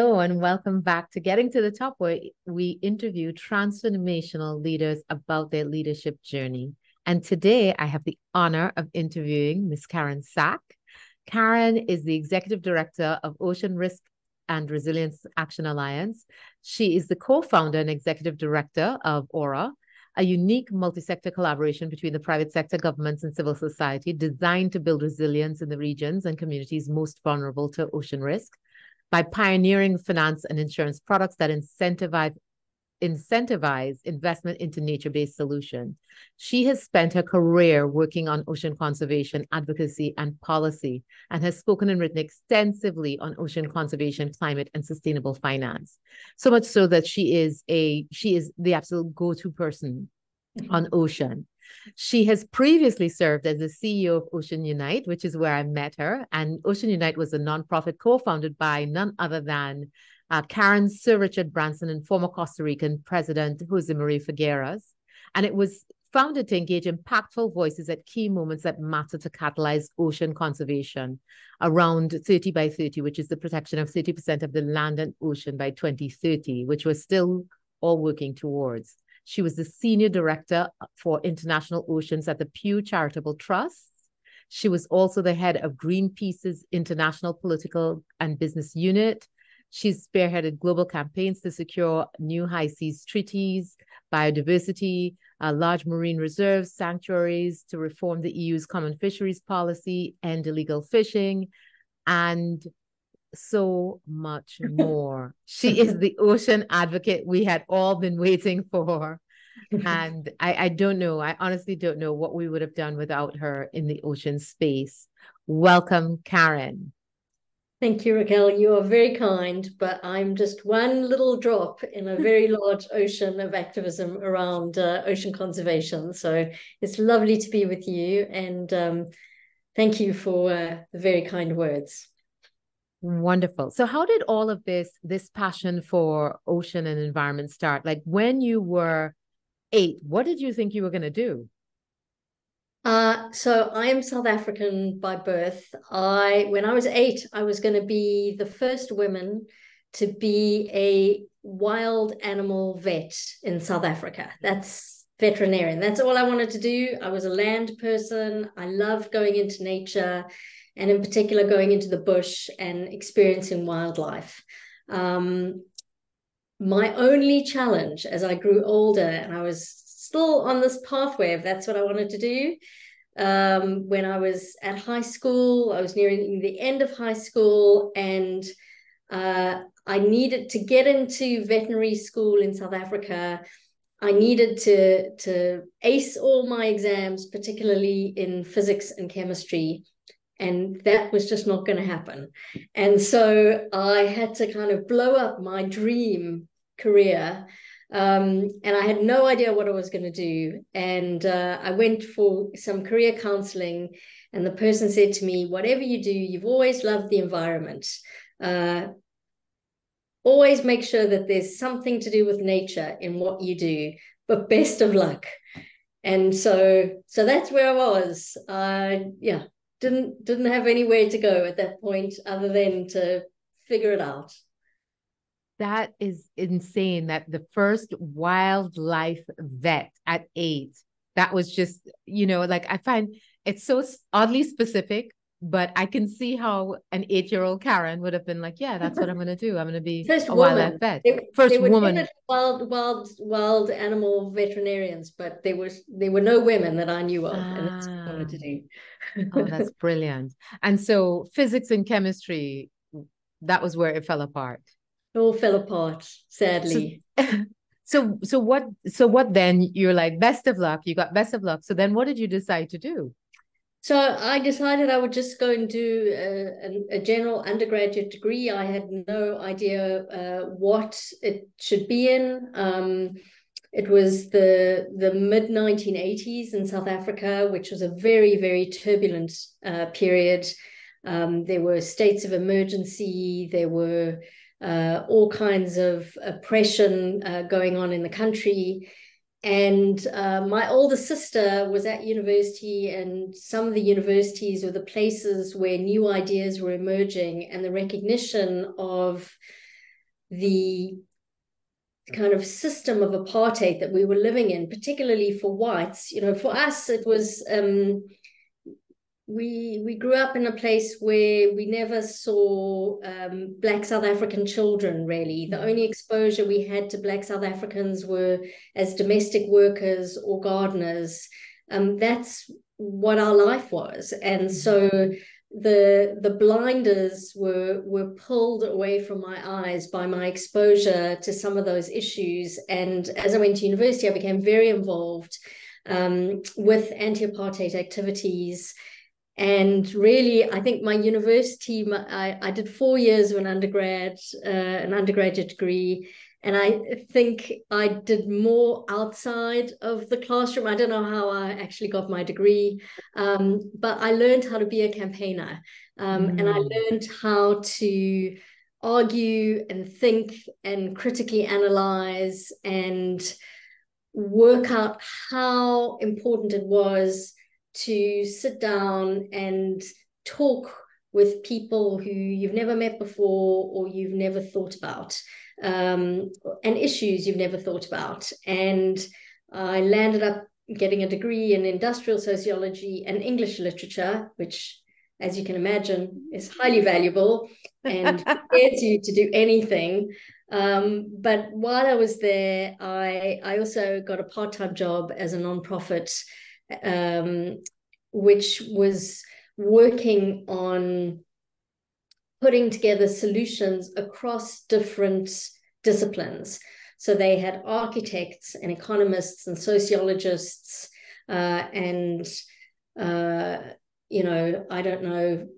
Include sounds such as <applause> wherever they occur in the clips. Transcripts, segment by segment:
Hello, and welcome back to Getting to the Top, where we interview transformational leaders about their leadership journey. And today I have the honor of interviewing Ms. Karen Sack. Karen is the Executive Director of Ocean Risk and Resilience Action Alliance. She is the co founder and Executive Director of ORRAA, a unique multi sector collaboration between the private sector, governments, and civil society designed to build resilience in the regions and communities most vulnerable to ocean risk by pioneering finance and insurance products that incentivize incentivize investment into nature-based solutions. She has spent her career working on ocean conservation, advocacy, and policy, and has spoken and written extensively on ocean conservation, climate, and sustainable finance. So much so that she is a she is the absolute go-to person mm-hmm. on ocean. She has previously served as the CEO of Ocean Unite, which is where I met her. And Ocean Unite was a nonprofit co founded by none other than uh, Karen Sir Richard Branson and former Costa Rican President Jose Maria Figueres. And it was founded to engage impactful voices at key moments that matter to catalyze ocean conservation around 30 by 30, which is the protection of 30% of the land and ocean by 2030, which we're still all working towards. She was the senior director for international oceans at the Pew Charitable Trust. She was also the head of Greenpeace's International Political and Business Unit. She's spearheaded global campaigns to secure new high seas treaties, biodiversity, uh, large marine reserves, sanctuaries to reform the EU's common fisheries policy, end illegal fishing, and so much <laughs> more. she is the ocean advocate we had all been waiting for. and I, I don't know, I honestly don't know what we would have done without her in the ocean space. Welcome, Karen. Thank you, Raquel. You are very kind, but I'm just one little drop in a very <laughs> large ocean of activism around uh, ocean conservation. So it's lovely to be with you, and um, thank you for uh, the very kind words. Wonderful. So how did all of this this passion for ocean and environment start? Like when you were 8, what did you think you were going to do? Uh, so I am South African by birth. I when I was 8, I was going to be the first woman to be a wild animal vet in South Africa. That's veterinarian. That's all I wanted to do. I was a land person. I loved going into nature and in particular going into the bush and experiencing wildlife. Um, my only challenge as I grew older and I was still on this pathway if that's what I wanted to do. Um, when I was at high school, I was nearing the end of high school, and uh, I needed to get into veterinary school in South Africa. I needed to to ace all my exams, particularly in physics and chemistry, and that was just not going to happen. And so i had to kind of blow up my dream career um, and i had no idea what i was going to do. And uh, i went for some career counseling and the person said to me whatever you do you've always loved the environment. Uh, always make sure that there's something to do with nature in what you do but best of luck. And so so that's where i was. Uh yeah didn't didn't have anywhere to go at that point other than to figure it out. That is insane that the first wildlife vet at eight that was just you know like i find it's so oddly specific but I can see how an eight-year-old Karen would have been like, "Yeah, that's what I'm going to do. I'm going to be <laughs> First a woman. wildlife vet." They, First they woman, wild, wild, wild animal veterinarians, but there was there were no women that I knew of, ah. and that's what I wanted to do. <laughs> oh, that's brilliant! And so, physics and chemistry, that was where it fell apart. It all fell apart, sadly. So, <laughs> so, so what? So what? Then you're like, best of luck. You got best of luck. So then, what did you decide to do? So I decided I would just go and do a, a, general undergraduate degree. I had no idea uh, what it should be in. Um, it was the the mid 1980s in South Africa, which was a very very turbulent uh, period. Um, there were states of emergency. There were uh, all kinds of oppression uh, going on in the country and uh, my older sister was at university, and some of the universities were the places where new ideas were emerging, and the recognition of the kind of system of apartheid that we were living in, particularly for whites. You know, for us, it was um, we we grew up in a place where we never saw um, black South African children. Really, the only exposure we had to black South Africans were as domestic workers or gardeners. Um, that's what our life was, and so the the blinders were were pulled away from my eyes by my exposure to some of those issues. And as i went to university i became very involved um, with anti-apartheid activities and really i think my university my, I, I did four years of an undergrad uh, an undergraduate degree and I think I did more outside of the classroom. I don't know how I actually got my degree, um, but I learned how to be a campaigner. Um, mm. And I mm. learned how to argue and think and critically analyze and work out how important it was to sit down and talk with people who you've never met before or you've never thought about um, and issues you've never thought about. And I landed up getting a degree in industrial sociology and English literature, which, as you can imagine, is highly valuable and <laughs> prepares you to do anything. Um, but while I was there, I I also got a part time job as a nonprofit, um, which was working on putting together solutions across different disciplines. So they had architects and economists and sociologists uh, and, uh, you know, I don't know,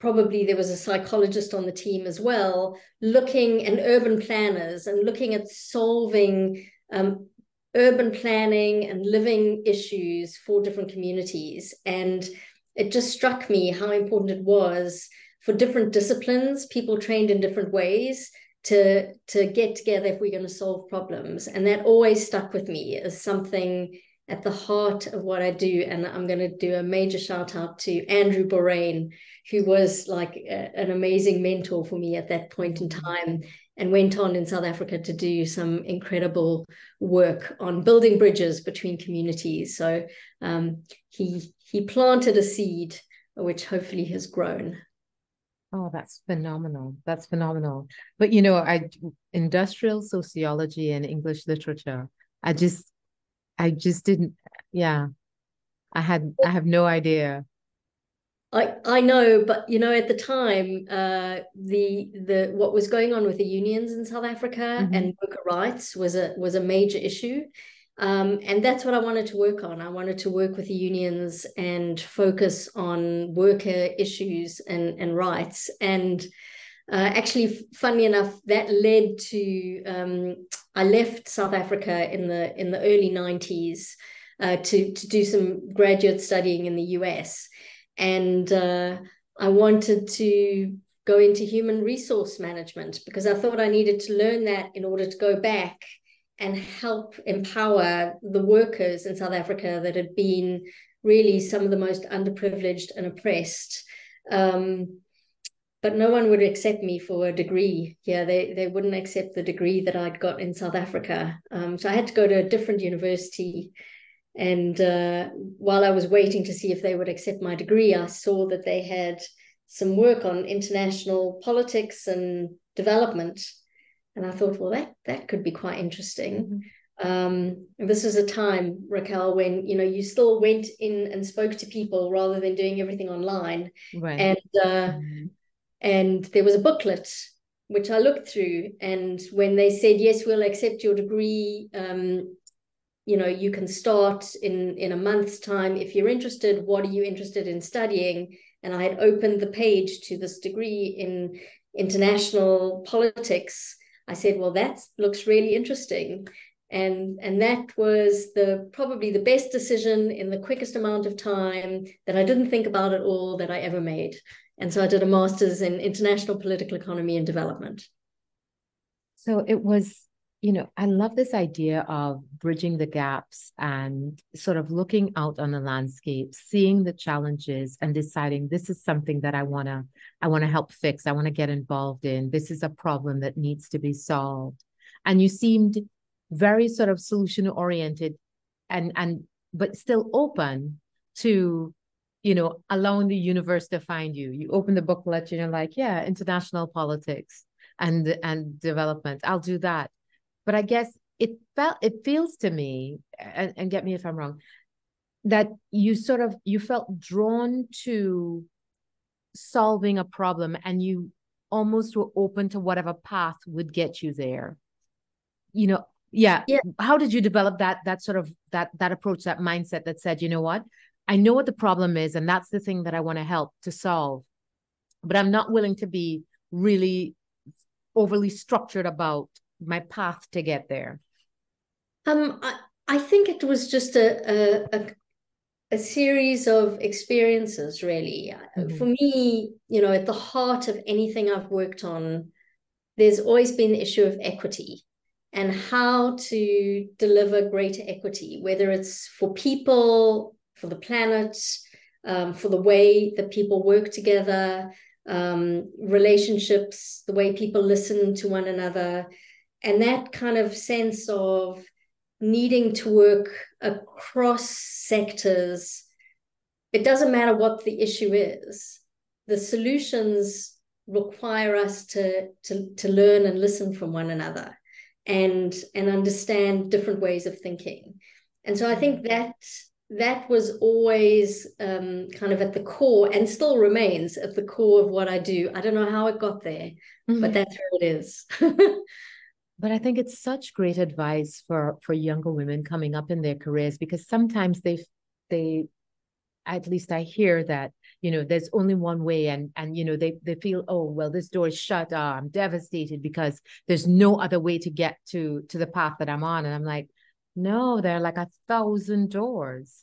probably there was a psychologist on the team as well, looking and urban planners and looking at solving um, urban planning and living issues for different communities. And it just struck me how important it was for different disciplines, people trained in different ways to to get together if we're going to solve problems. And that always stuck with me as something at the heart of what I do. And I'm going to do a major shout out to Andrew Boraine who was like a, an amazing mentor for me at that point in time and went on in South Africa to do some incredible work on building bridges between communities so um, he he planted a seed which hopefully has grown Oh, that's phenomenal. That's phenomenal. But you know, I industrial sociology and English literature, I just I just didn't yeah. I had I have no idea. I I know, but you know, at the time, uh the the what was going on with the unions in South Africa mm-hmm. and worker rights was a was a major issue. Um, and that's what I wanted to work on. I wanted to work with the unions and focus on worker issues and, and rights. And uh, actually, funnily enough, that led to um, I left South Africa in the in the early '90s uh, to to do some graduate studying in the US, and uh, I wanted to go into human resource management because I thought I needed to learn that in order to go back and help empower the workers in South Africa that had been really some of the most underprivileged and oppressed. Um, but no one would accept me for a degree. Yeah, they, they wouldn't accept the degree that I'd got in South Africa. Um, so I had to go to a different university. And uh, while I was waiting to see if they would accept my degree, I saw that they had some work on international politics and development and I thought, well, that that could be quite interesting. Mm-hmm. Um, this is a time, Raquel, when you know you still went in and spoke to people rather than doing everything online. Right. And uh, mm-hmm. and there was a booklet which I looked through, and when they said yes, we'll accept your degree. Um, you know, you can start in in a month's time if you're interested. What are you interested in studying? And I had opened the page to this degree in international politics I said, well, that looks really interesting. And, and that was the probably the best decision in the quickest amount of time that I didn't think about at all that I ever made. And so I did a master's in international political economy and development. So it was you know, I love this idea of bridging the gaps and sort of looking out on the landscape, seeing the challenges and deciding this is something that I want to I want to help fix, I want to get involved in. This is a problem that needs to be solved. And you seemed very sort of solution oriented and and but still open to you know allowing the universe to find you you open the booklet and you're like yeah international politics and and development i'll do that but I guess it felt it feels to me, and, and get me if I'm wrong, that you sort of you felt drawn to solving a problem and you almost were open to whatever path would get you there. You know, yeah. Yeah. How did you develop that that sort of that that approach, that mindset that said, you know what? I know what the problem is, and that's the thing that I want to help to solve. But I'm not willing to be really overly structured about my path to get there? Um, I, I think it was just a, a, a a series of experiences really mm-hmm. for me you know at the heart of anything i've worked on there's always been the issue of equity and how to deliver greater equity whether it's for people for the planet um, for the way that people work together um, relationships the way people listen to one another and that kind of sense of needing to work across sectors it doesn't matter what the issue is. The solutions require us to to to learn and listen from one another and and understand different ways of thinking. And so i think that that was always um, kind of at the core and still remains at the core of what i do. I don't know how it got there mm-hmm. but that's where it is <laughs> but i think it's such great advice for for younger women coming up in their careers because sometimes they they at least i hear that you know there's only one way and and you know they they feel oh well this door is shut. Oh, i'm devastated because there's no other way to get to to the path that i'm on. And i'm like no there are like a thousand doors.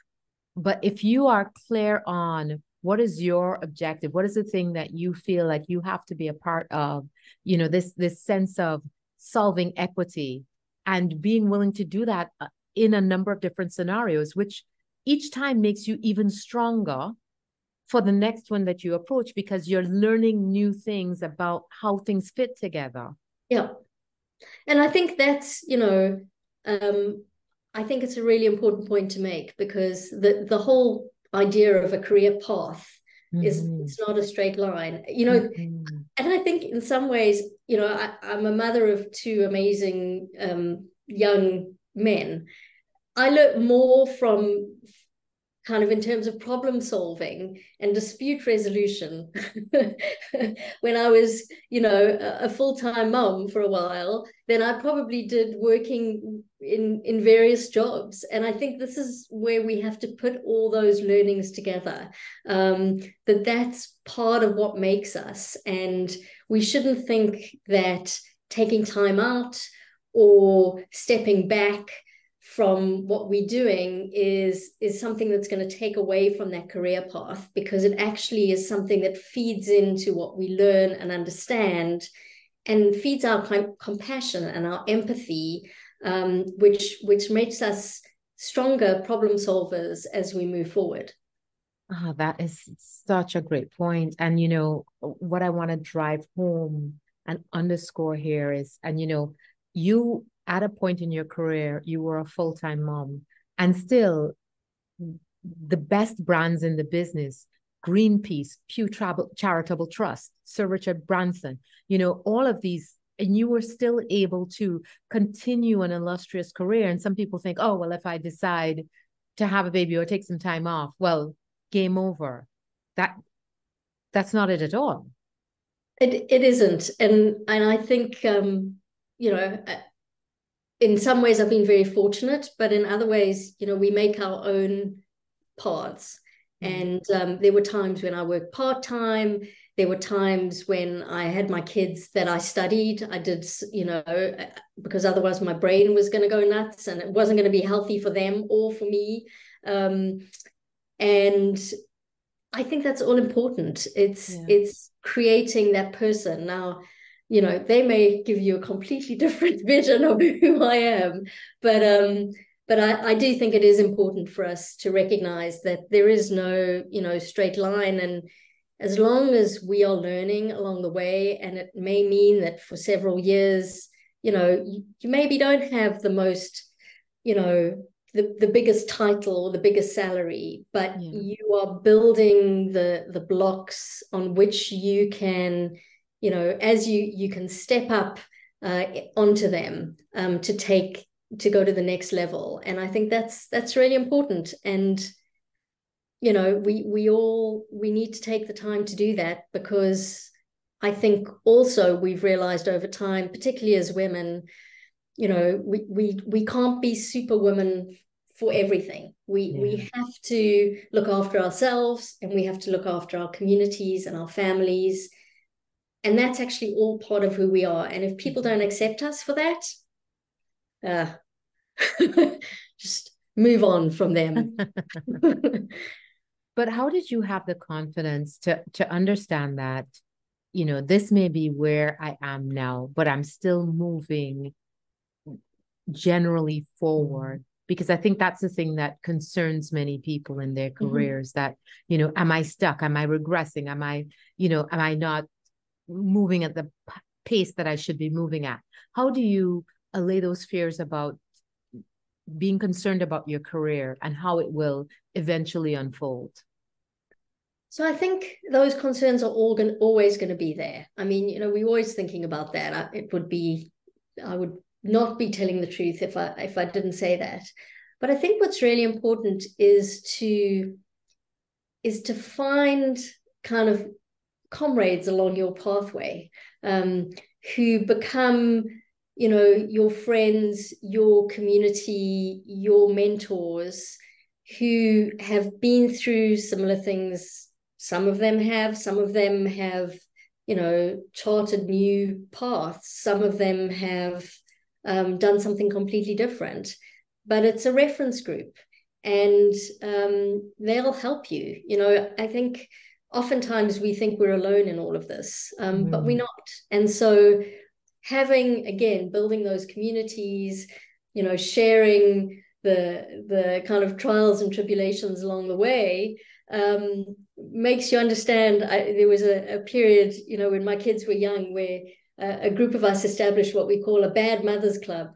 But if you are clear on what is your objective what is the thing that you feel like you have to be a part of you know this this sense of solving equity and being willing to do that uh, in a number of different scenarios, which each time makes you even stronger for the next one that you approach because you're learning new things about how things fit together. Yeah. And I think that's, you know, um, I think it's a really important point to make because the the whole idea of a career path mm-hmm. is it's not a straight line. You know, mm-hmm and I think in some ways, you know, I, am a mother of two amazing um, young men. I learned more from kind of in terms of problem solving and dispute resolution <laughs> when I was, you know, a, full-time mom for a while than I probably did working in in various jobs. And I think this is where we have to put all those learnings together. Um, that that's part of what makes us, and we shouldn't think that taking time out or stepping back from what we're doing is is something that's going to take away from that career path because it actually is something that feeds into what we learn and understand and feeds our compassion and our empathy um, which which makes us stronger problem solvers as we move forward oh, that is such a great point. and you know what i want to drive home and underscore here is and you know you at a point in your career, you were a full time mom, and still the best brands in the business Greenpeace, Pew Travel, Charitable Trust, Sir Richard Branson, you know, all of these, and you were still able to continue an illustrious career. And some people think, oh, well, if I decide to have a baby or take some time off, well, game over. That that's not it at all. It it isn't, and and I think um, you know in some ways I've been very fortunate, but in other ways, you know, we make our own paths. Mm. And um, there were times when I worked part time. There were times when I had my kids that I studied. I did, you know, uh, because otherwise my brain was going to go nuts and it wasn't going to be healthy for them or for me. Um, and I think that's all important. It's yeah. it's creating that person now you know they may give you a completely <laughs> different vision of who i am but um but I, I do think it is important for us to recognize that there is no you know straight line and as long as we are learning along the way and it may mean that for several years you know you, you maybe don't have the most you know the, the biggest title or the biggest salary but yeah. you are building the the blocks on which you can you know as you you can step up uh, onto them um, to take to go to the next level and i think that's that's really important and you know we we all we need to take the time to do that because i think also we've realized over time particularly as women you know we we we can't be super women for everything. We yeah. we have to look after ourselves and we have to look after our communities and our families. And that's actually all part of who we are. And if people don't accept us for that uh <laughs> just move on from them <laughs> but how did you have the confidence to to understand that you know this may be where i am now but i'm still moving generally forward because i think that's the thing that concerns many people in their mm-hmm. careers mm-hmm. that you know am i stuck am i regressing am i you know am i not moving at the pace that i should be moving at how do you allay those fears about being concerned about your career and how it will eventually unfold so I think those concerns are all going, always going to be there. I mean, you know, we're always thinking about that. It would be, I would not be telling the truth if I if I didn't say that. But I think what's really important is to is to find kind of comrades along your pathway um, who become you know your friends your community your mentors who have been through similar things some of them have some of them have you know charted new paths some of them have um, done something completely different. But it's a reference group and um, they'll help you. You know, I think oftentimes we think we're alone in all of this, um, mm. but we're mm. not. And so having, again, building those communities, you know, sharing the the kind of trials and tribulations along the way um, makes you understand. I, there was a, a, period, you know, when my kids were young, where uh, a group of us established what we call a bad mothers club,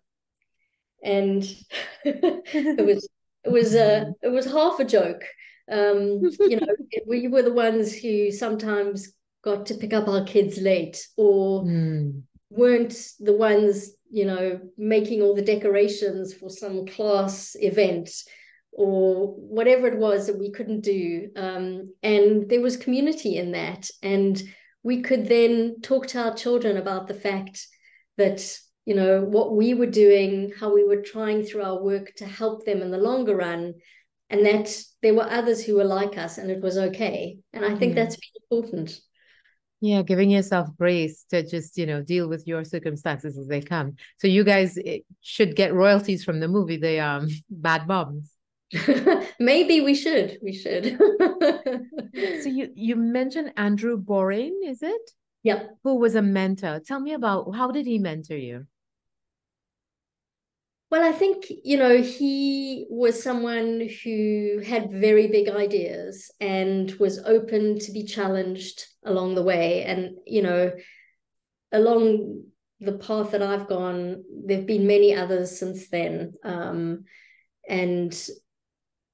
and <laughs> it was it was uh, it was half a joke. Um, you know, <laughs> we were the ones who sometimes got to pick up our kids late, or mm. weren't the ones you know making all the decorations for some class event or whatever it was that we couldn't do um, and there was community in that. And we could then talk to our children about the fact that you know what we were doing how we were trying through our work to help them in the longer run and that there were others who were like us and it was okay. And i think mm. that's important. Yeah giving yourself grace to just you know deal with your circumstances as they come. So you guys eh, should get royalties from the movie the um bad moms <laughs> Maybe we should. We should. so <laughs> you you mentioned Andrew Boring, is it? Yeah. Who was a mentor? Tell me about how did he mentor you? Well, I think, you know, he was someone who had very big ideas and was open to be challenged along the way. And, you know, along the path that I've gone, there have been many others since then. Um, and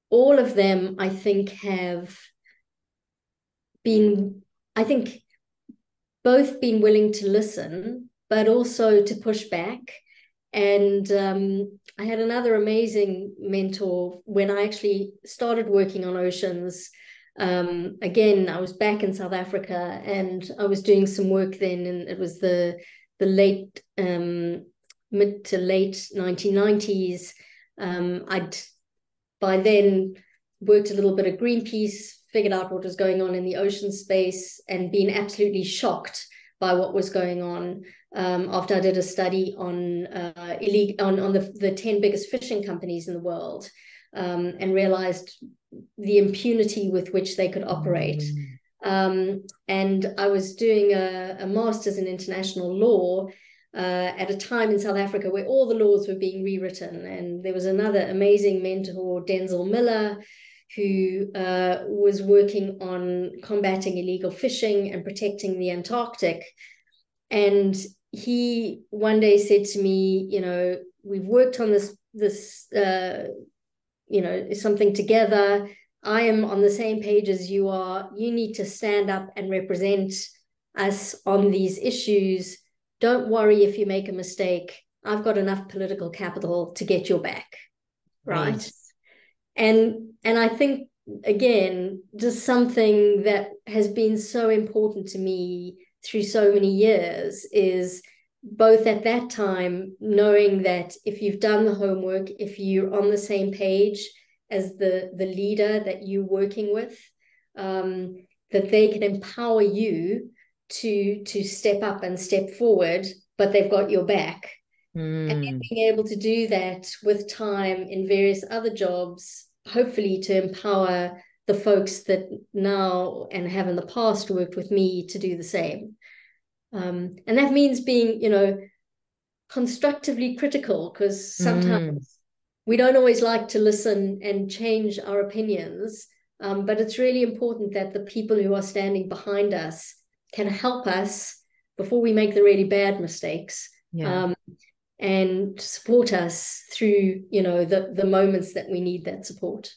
all of them, I think, have been, I think, both been willing to listen, but also to push back. And um, I had another amazing mentor when I actually started working on oceans. Um, again, I was back in South Africa and I was doing some work then, and it was the the late um, mid to late 1990s. Um, I'd by then worked a little bit of Greenpeace, figured out what was going on in the ocean space, and been absolutely shocked by what was going on. Um, after I did a study on uh, illegal on, on the, the 10 biggest fishing companies in the world um, and realized the impunity with which they could operate. Mm. Um, and I was doing a, a master's in international law uh, at a time in South Africa where all the laws were being rewritten. And there was another amazing mentor, Denzil Miller, who uh, was working on combating illegal fishing and protecting the Antarctic. And he one day said to me, you know, we've worked on this this uh, you know something together. I am on the same page as you are. You need to stand up and represent us on these issues. Don't worry if you make a mistake. I've got enough political capital to get your back. Right. right. And and I think again, just something that has been so important to me through so many years is both at that time knowing that if you've done the homework if you're on the same page as the the leader that you're working with um, that they can empower you to to step up and step forward but they've got your back mm. and hmm. being able to do that with time in various other jobs hopefully to empower the folks that now and have in the past worked with me to do the same um, and that means being you know constructively critical because sometimes mm. we don't always like to listen and change our opinions um, but it's really important that the people who are standing behind us can help us before we make the really bad mistakes yeah. um, and support us through you know the the moments that we need that support.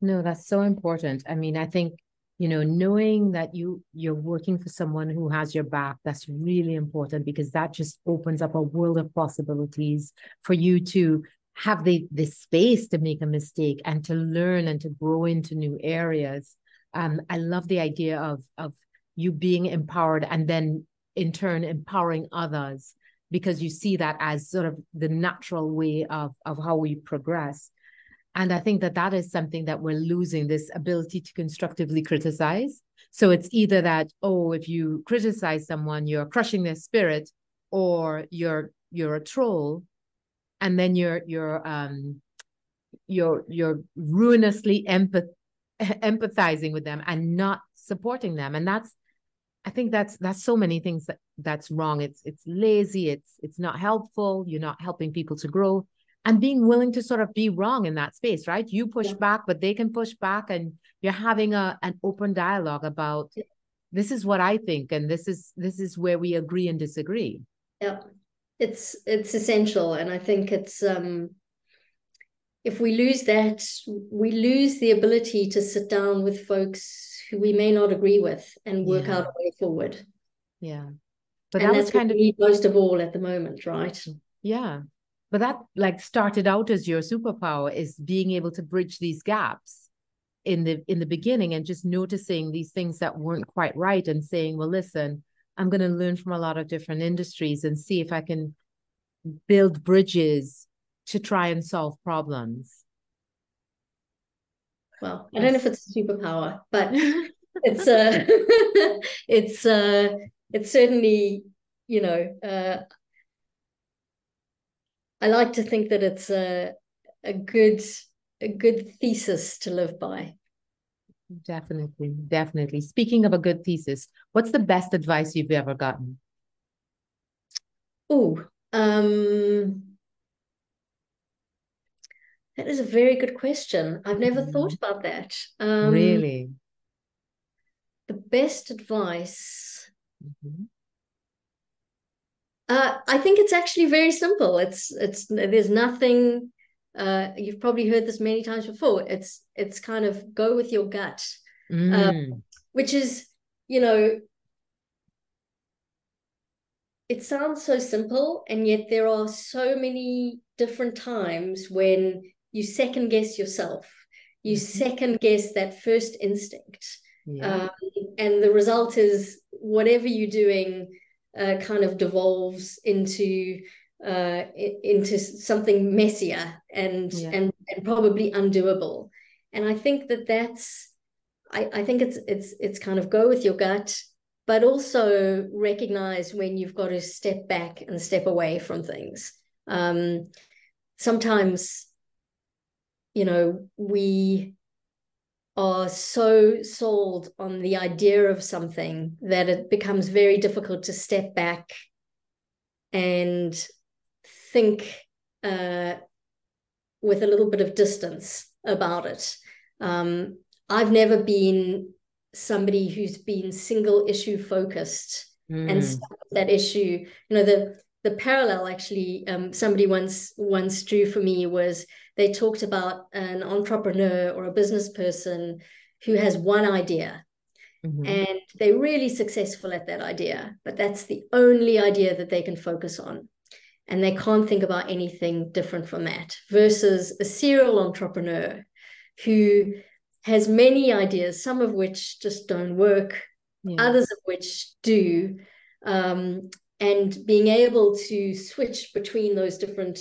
No that's so important. I mean i think you know knowing that you you're working for someone who has your back that's really important because that just opens up a world of possibilities for you to have the the space to make a mistake and to learn and to grow into new areas. Um i love the idea of of you being empowered and then in turn empowering others because you see that as sort of the natural way of of how we progress and I think that that is something that we're losing this ability to constructively criticize. So it's either that, oh, if you criticize someone, you're crushing their spirit, or you're you're a troll, and then you're you're um you're you're ruinously empath- <laughs> empathizing with them and not supporting them. And that's I think that's that's so many things that that's wrong. It's it's lazy, it's it's not helpful, you're not helping people to grow and being willing to sort of be wrong in that space right you push yeah. back but they can push back and you're having a an open dialogue about yeah. this is what i think and this is this is where we agree and disagree yeah it's it's essential and i think it's um if we lose that we lose the ability to sit down with folks who we may not agree with and work yeah. out a way forward. Yeah. But and that that's kind of most of all at the moment right? Yeah. But that like started out as your superpower is being able to bridge these gaps in the in the beginning and just noticing these things that weren't quite right and saying well listen i'm going to learn from a lot of different industries and see if i can build bridges to try and solve problems well i don't know if it's a superpower but <laughs> it's uh <laughs> it's uh it's certainly you know uh I like to think that it's a a good a good thesis to live by. Definitely, definitely. Speaking of a good thesis, what's the best advice you've ever gotten? Oh, um, that is a very good question. I've never mm-hmm. thought about that. Um, really? The best advice. Mm-hmm. Uh, I think it's actually very simple. It's it's there's nothing. Uh, you've probably heard this many times before. It's it's kind of go with your gut, mm. um, which is you know. It sounds so simple, and yet there are so many different times when you second guess yourself. You mm-hmm. second guess that first instinct, yeah. um, and the result is whatever you're doing uh, kind of devolves into uh, into something messier and yeah. and and probably undoable. And I think that that's I, I think it's it's it's kind of go with your gut, but also recognize when you've got to step back and step away from things. Um, sometimes, you know, we are so sold on the idea of something that it becomes very difficult to step back and think uh, with a little bit of distance about it. Um, I've never been somebody who's been single issue focused mm. and that issue. You know, the the parallel actually um, somebody once once drew for me was they talked about an entrepreneur or a business person who has one idea mm-hmm. and they're really successful at that idea but that's the only idea that they can focus on and they can't think about anything different from that versus a serial entrepreneur who has many ideas some of which just don't work yeah. others of which do um, and being able to switch between those different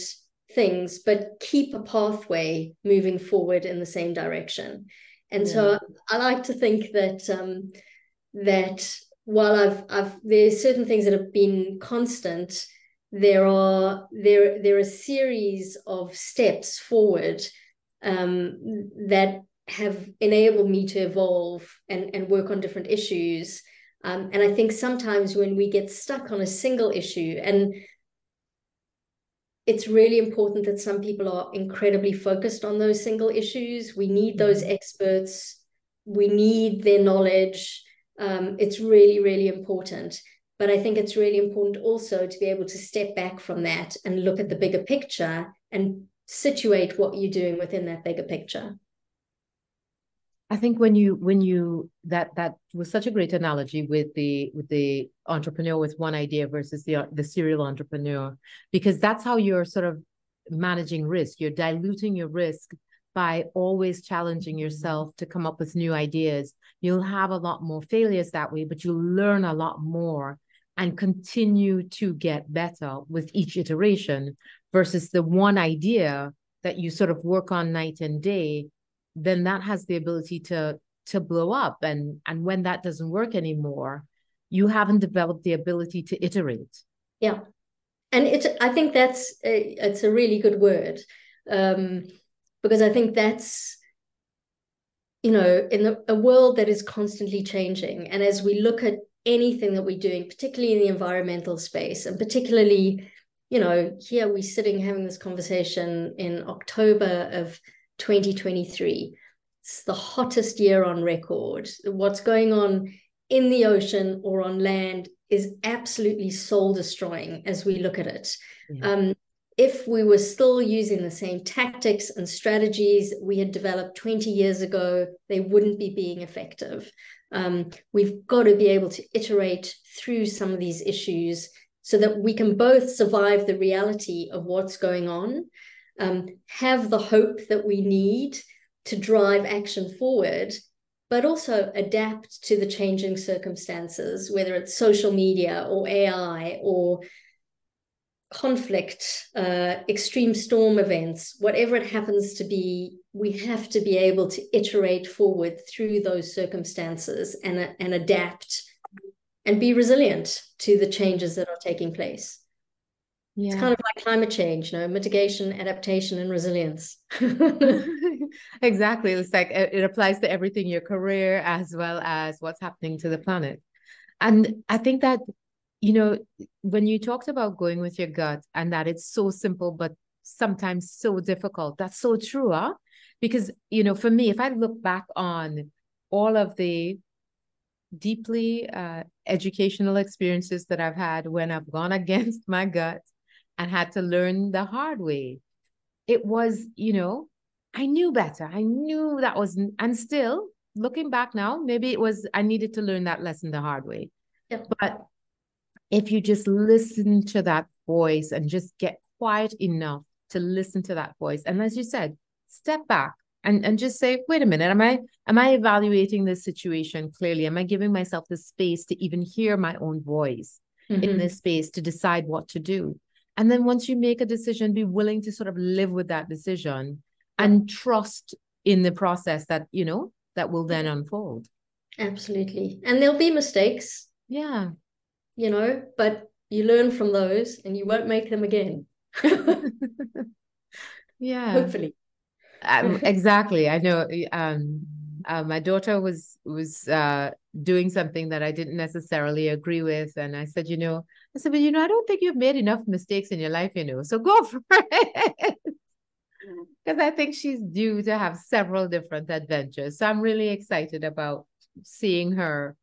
things but keep a pathway moving forward in the same direction and yeah. so i like to think that um, that while i've i've there's certain things that have been constant there are there there are a series of steps forward um, that have enabled me to evolve and and work on different issues um, and I think sometimes when we get stuck on a single issue, and it's really important that some people are incredibly focused on those single issues. We need those mm-hmm. experts, we need their knowledge. Um, it's really, really important. But I think it's really important also to be able to step back from that and look at the bigger picture and situate what you're doing within that bigger picture. I think when you when you that that was such a great analogy with the with the entrepreneur with one idea versus the the serial entrepreneur because that's how you're sort of managing risk. You're diluting your risk by always challenging yourself to come up with new ideas. You'll have a lot more failures that way, but you'll learn a lot more and continue to get better with each iteration versus the one idea that you sort of work on night and day then that has the ability to to blow up. And and when that doesn't work anymore you haven't developed the ability to iterate. Yeah. And it i think that's a, it's a really good word um, because i think that's you know in the, a world that is constantly changing and as we look at anything that we're doing particularly in the environmental space and particularly you know here we're sitting having this conversation in october of 2023. It's the hottest year on record. What's going on in the ocean or on land is absolutely soul destroying as we look at it. Yeah. Um, if we were still using the same tactics and strategies we had developed 20 years ago, they wouldn't be being effective. Um, we've got to be able to iterate through some of these issues so that we can both survive the reality of what's going on um, have the hope that we need to drive action forward, but also adapt to the changing circumstances, whether it's social media or AI or conflict, uh, extreme storm events, whatever it happens to be, we have to be able to iterate forward through those circumstances and, and adapt and be resilient to the changes that are taking place. Yeah. It's kind of like climate change, you know, mitigation, adaptation, and resilience. <laughs> <laughs> exactly. It's like it applies to everything, your career as well as what's happening to the planet. And I think that, you know, when you talked about going with your gut and that it's so simple, but sometimes so difficult, that's so true, huh? Because, you know, for me, if I look back on all of the deeply uh, educational experiences that I've had when I've gone <laughs> against my gut and had to learn the hard way. It was, you know, I knew better. I knew that was, and still looking back now, maybe it was, I needed to learn that lesson the hard way. Yep. But if you just listen to that voice and just get quiet enough to listen to that voice, and as you said, step back and, and just say, wait a minute, am I am I evaluating this situation clearly? Am I giving myself the space to even hear my own voice mm-hmm. in this space to decide what to do? And then once you make a decision, be willing to sort of live with that decision and trust in the process that, you know, that will then unfold. Absolutely. And there'll be mistakes. Yeah. You know, but you learn from those and you won't make them again. <laughs> yeah. Hopefully. um, <laughs> exactly. I know. Um, Uh, my daughter was was uh, doing something that I didn't necessarily agree with, and I said, you know, I said, but you know, I don't think you've made enough mistakes in your life, you know, so go <laughs> for it. Because I think she's due to have several different adventures. So I'm really excited about seeing her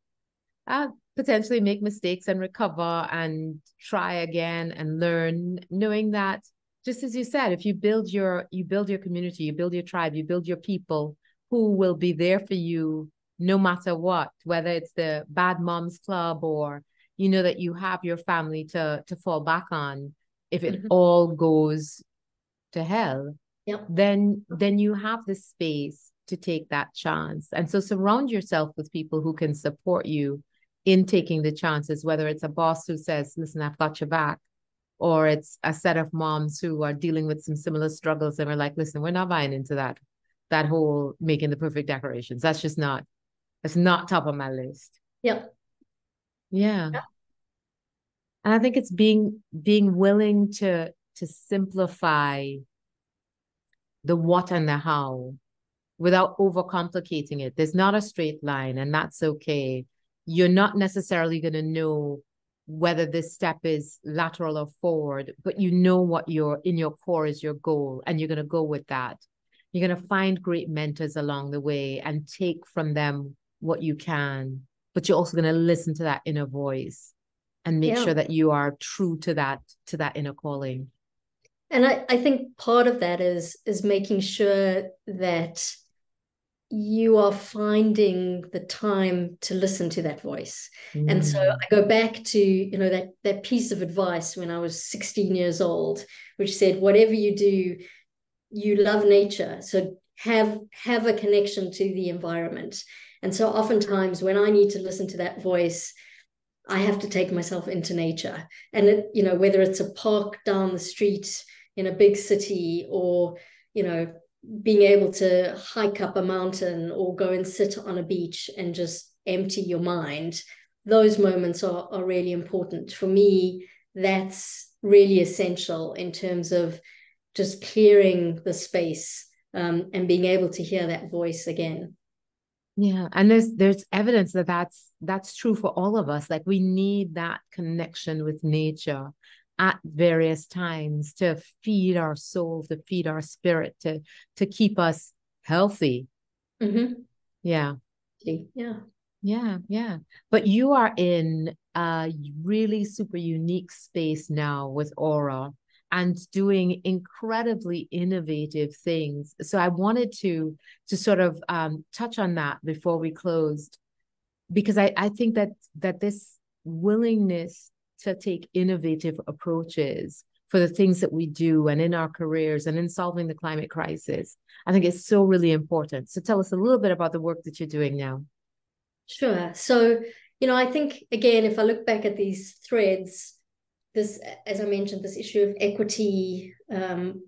uh, potentially make mistakes and recover and try again and learn, knowing that just as you said, if you build your you build your community, you build your tribe, you build your people who will be there for you no matter what, whether it's the bad moms club or you know that you have your family to to fall back on if it mm-hmm. all goes to hell yep. then then you have the space to take that chance and so surround yourself with people who can support you in taking the chances whether it's a boss who says listen i've got your back or it's a set of moms who are dealing with some similar struggles and are like listen we're not buying into that that whole making the perfect decorations that's just not that's not top of my list yep yeah. yeah. And I think it's being being willing to to simplify the what and the how without overcomplicating it. There's not a straight line, and that's okay. You're not necessarily going to know whether this step is lateral or forward, but you know what your in your core is your goal, and you're going to go with that. You're going to find great mentors along the way and take from them what you can, but you're also going to listen to that inner voice and make yeah. sure that you are true to that to that inner calling and I, I think part of that is is making sure that you are finding the time to listen to that voice mm. and so mm. i go back to you know that that piece of advice when i was 16 years old which said whatever you do you love nature so have have a connection to the environment and so oftentimes when i need to listen to that voice I have to take myself into nature. And it, you know, whether it's a park down the street in a big city or, you know, being able to hike up a mountain or go and sit on a beach and just empty your mind, those moments are, are really important. For me, that's really essential in terms of just clearing the space um, and being able to hear that voice again. Yeah and there's there's evidence that that's that's true for all of us. Like we need that connection with nature at various times to feed our soul to feed our spirit to to keep us healthy. Mm-hmm. yeah. Yeah. Yeah yeah. But you are in a really super unique space now with ORRAA and doing incredibly innovative things. So I wanted to to sort of um, touch on that before we closed, because I, I think that that this willingness to take innovative approaches for the things that we do and in our careers and in solving the climate crisis, I think is so really important. So tell us a little bit about the work that you're doing now. Sure. So, you know, I think again, if I look back at these threads, this, as I mentioned, this issue of equity, um,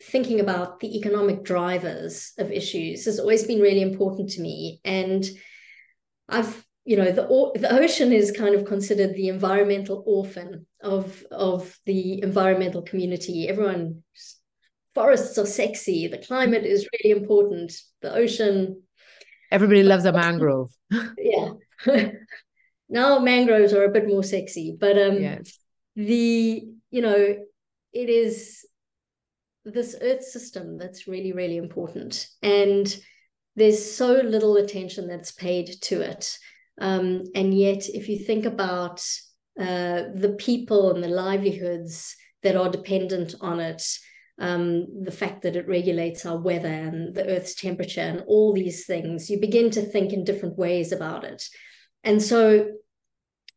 thinking about the economic drivers of issues has always been really important to me. And I've, you know, the the ocean is kind of considered the environmental orphan of of the environmental community. Everyone, forests are sexy. The climate is really important. The ocean. Everybody loves a mangrove. <laughs> yeah. <laughs> now mangroves are a bit more sexy, but um, yes the you know it is this earth system that's really really important. And there's so little attention that's paid to it. Um, and yet if you think about uh, the people and the livelihoods that are dependent on it um, the fact that it regulates our weather and the earth's temperature and all these things you begin to think in different ways about it. And so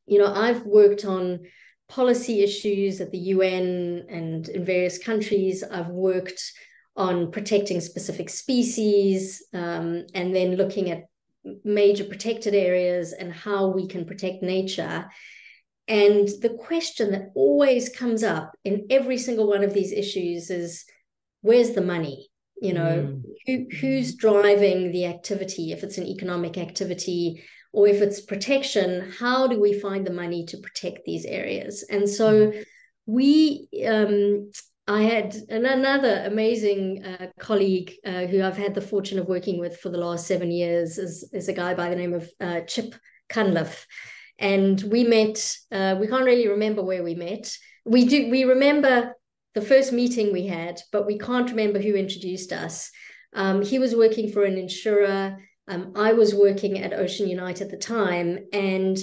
you know i've worked on policy issues at the UN and in various countries. I've worked on protecting specific species um, and then looking at major protected areas and how we can protect nature. And the question that always comes up in every single one of these issues is where's the money? You know, mm. who, who's driving the activity? If it's an economic activity, or if it's protection, how do we find the money to protect these areas? And so mm-hmm. we um, I had another amazing uh, colleague uh, who I've had the fortune of working with for the last seven years is, is a guy by the name of uh, Chip Cunliffe. And we met, uh, we can't really remember where we met. We do, we remember the first meeting we had, but we can't remember who introduced us. Um, he was working for an insurer. Um, I was working at Ocean Unite at the time. And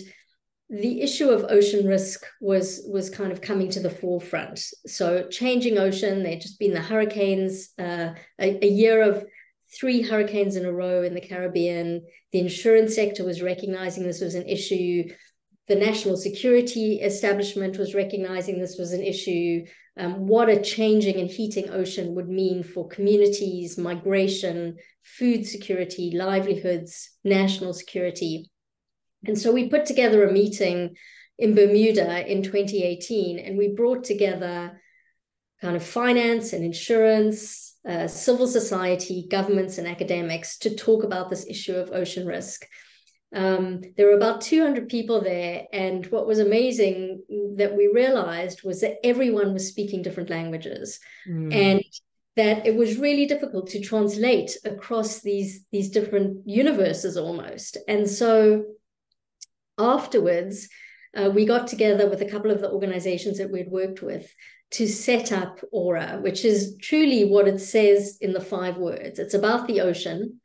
the issue of ocean risk was was kind of coming to the forefront. So changing ocean, there'd just been the hurricanes, uh, a, a, year of three hurricanes in a row in the Caribbean. The insurance sector was recognizing this was an issue. The national security establishment was recognizing this was an issue. Um, what a changing and heating ocean would mean for communities, migration, food security, livelihoods, national security. And so we put together a meeting in Bermuda in 2018, and we brought together kind of finance and insurance, uh, civil society, governments, and academics to talk about this issue of ocean risk. Um, there were about 200 people there, and what was amazing that we realized was that everyone was speaking different languages, mm. and that it was really difficult to translate across these these different universes almost. And so afterwards, uh, we got together with a couple of the organizations that we'd worked with to set up ORRAA, which is truly what it says in the five words. It's about the ocean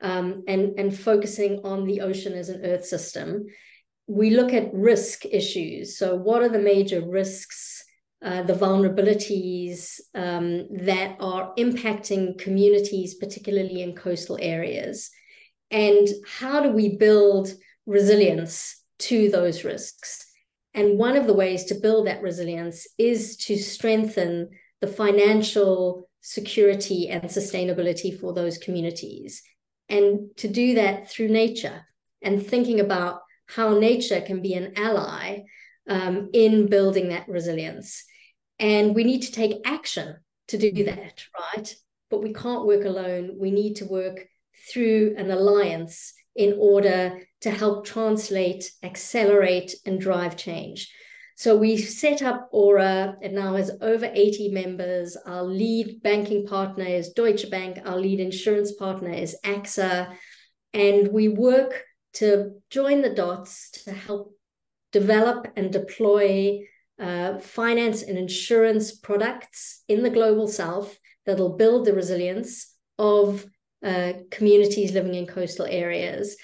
um, and, and focusing on the ocean as an earth system. We look at risk issues. So, what are the major risks, uh, the vulnerabilities um, that are impacting communities, particularly in coastal areas? And how do we build resilience to those risks. And one of the ways to build that resilience is to strengthen the financial security and sustainability for those communities. And to do that through nature and thinking about how nature can be an ally um, in building that resilience. And we need to take action to do that, right? But we can't work alone. We need to work through an alliance in order to help translate, accelerate, and drive change. So we set up ORRAA. It now has over 80 members. Our lead banking partner is Deutsche Bank. Our lead insurance partner is AXA. And we work to join the dots to help develop and deploy uh, finance and insurance products in the global south that'll build the resilience of uh, communities living in coastal areas,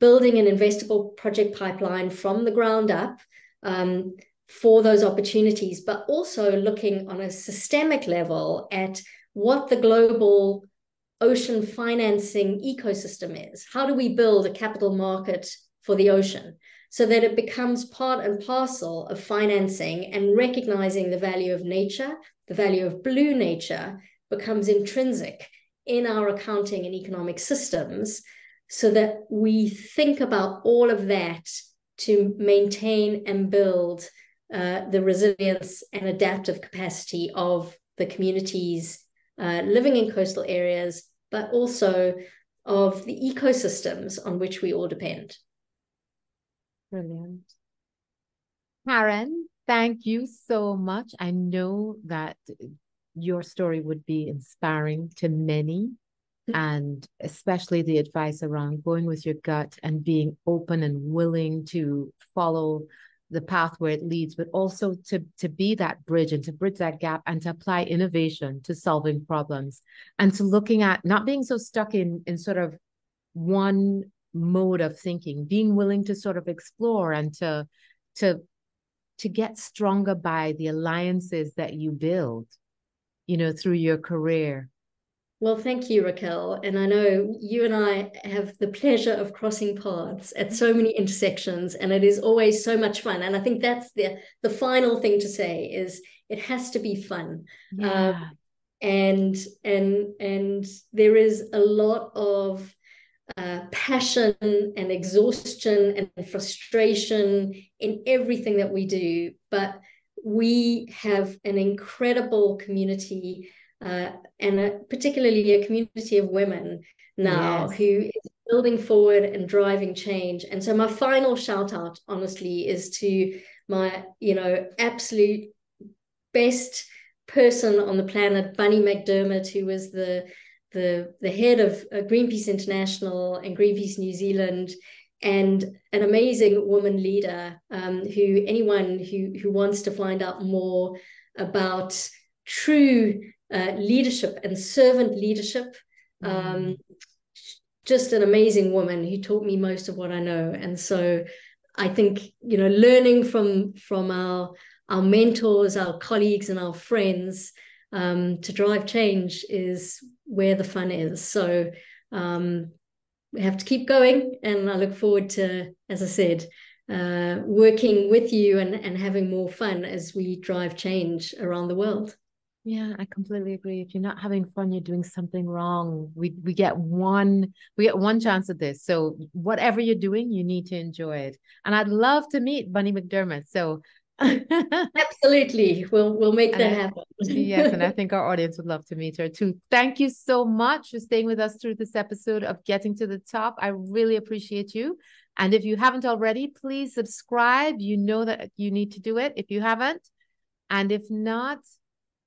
building an investable project pipeline from the ground up um, for those opportunities, but also looking on a systemic level at what the global ocean financing ecosystem is. How do we build a capital market for the ocean so that it becomes part and parcel of financing and recognizing the value of nature, the value of blue nature becomes intrinsic in our accounting and economic systems so that we think about all of that to maintain and build uh, the resilience and adaptive capacity of the communities uh, living in coastal areas, but also of the ecosystems on which we all depend. Brilliant. Karen, thank you so much. I know that your story would be inspiring to many. And especially the advice around going with your gut and being open and willing to follow the path where it leads but also to to be that bridge and to bridge that gap and to apply innovation to solving problems and to looking at not being so stuck in in sort of one mode of thinking being willing to sort of explore and to to to get stronger by the alliances that you build you know, through your career? Well, thank you, Raquel. And I know you and I have the pleasure of crossing paths at so many intersections, and it is always so much fun. And I think that's the the final thing to say is it has to be fun. Yeah. Um, and and and there is a lot of uh, passion and exhaustion and frustration in everything that we do, but we have an incredible community uh, and a, particularly a community of women now yes. who is building forward and driving change. And so my final shout out, honestly, is to my, you know, absolute best person on the planet, Bunny McDiarmid, who was the the the head of uh, Greenpeace International and Greenpeace New Zealand, and an amazing woman leader um, who anyone who who wants to find out more about true uh, leadership and servant leadership. Um, mm. just an amazing woman who taught me most of what I know, and so I think you know learning from from our our mentors, our colleagues, and our friends um, to drive change is where the fun is. So um, we have to keep going, and I look forward to, as I said, uh, working with you and, and having more fun as we drive change around the world. Yeah, I completely agree. If you're not having fun, you're doing something wrong. We we get one we get one chance at this. So whatever you're doing, you need to enjoy it. And I'd love to meet Bunny McDiarmid. So <laughs> Absolutely. We'll we'll make that happen. yes, and I <laughs> think our audience would love to meet her too. Thank you so much for staying with us through this episode of Getting to the Top. I really appreciate you. And if you haven't already, please subscribe. You know that you need to do it if you haven't. And if not,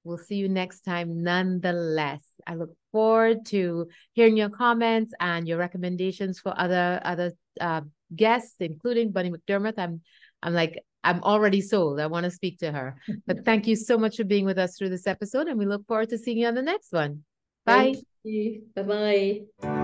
we'll see you next time nonetheless. I look forward to hearing your comments and your recommendations for other other uh, guests, including Bunny McDiarmid. I'm I'm like I'm already sold. I want to speak to her. <laughs> But thank you so much for being with us through this episode, and we look forward to seeing you on the next one. Bye. Bye bye.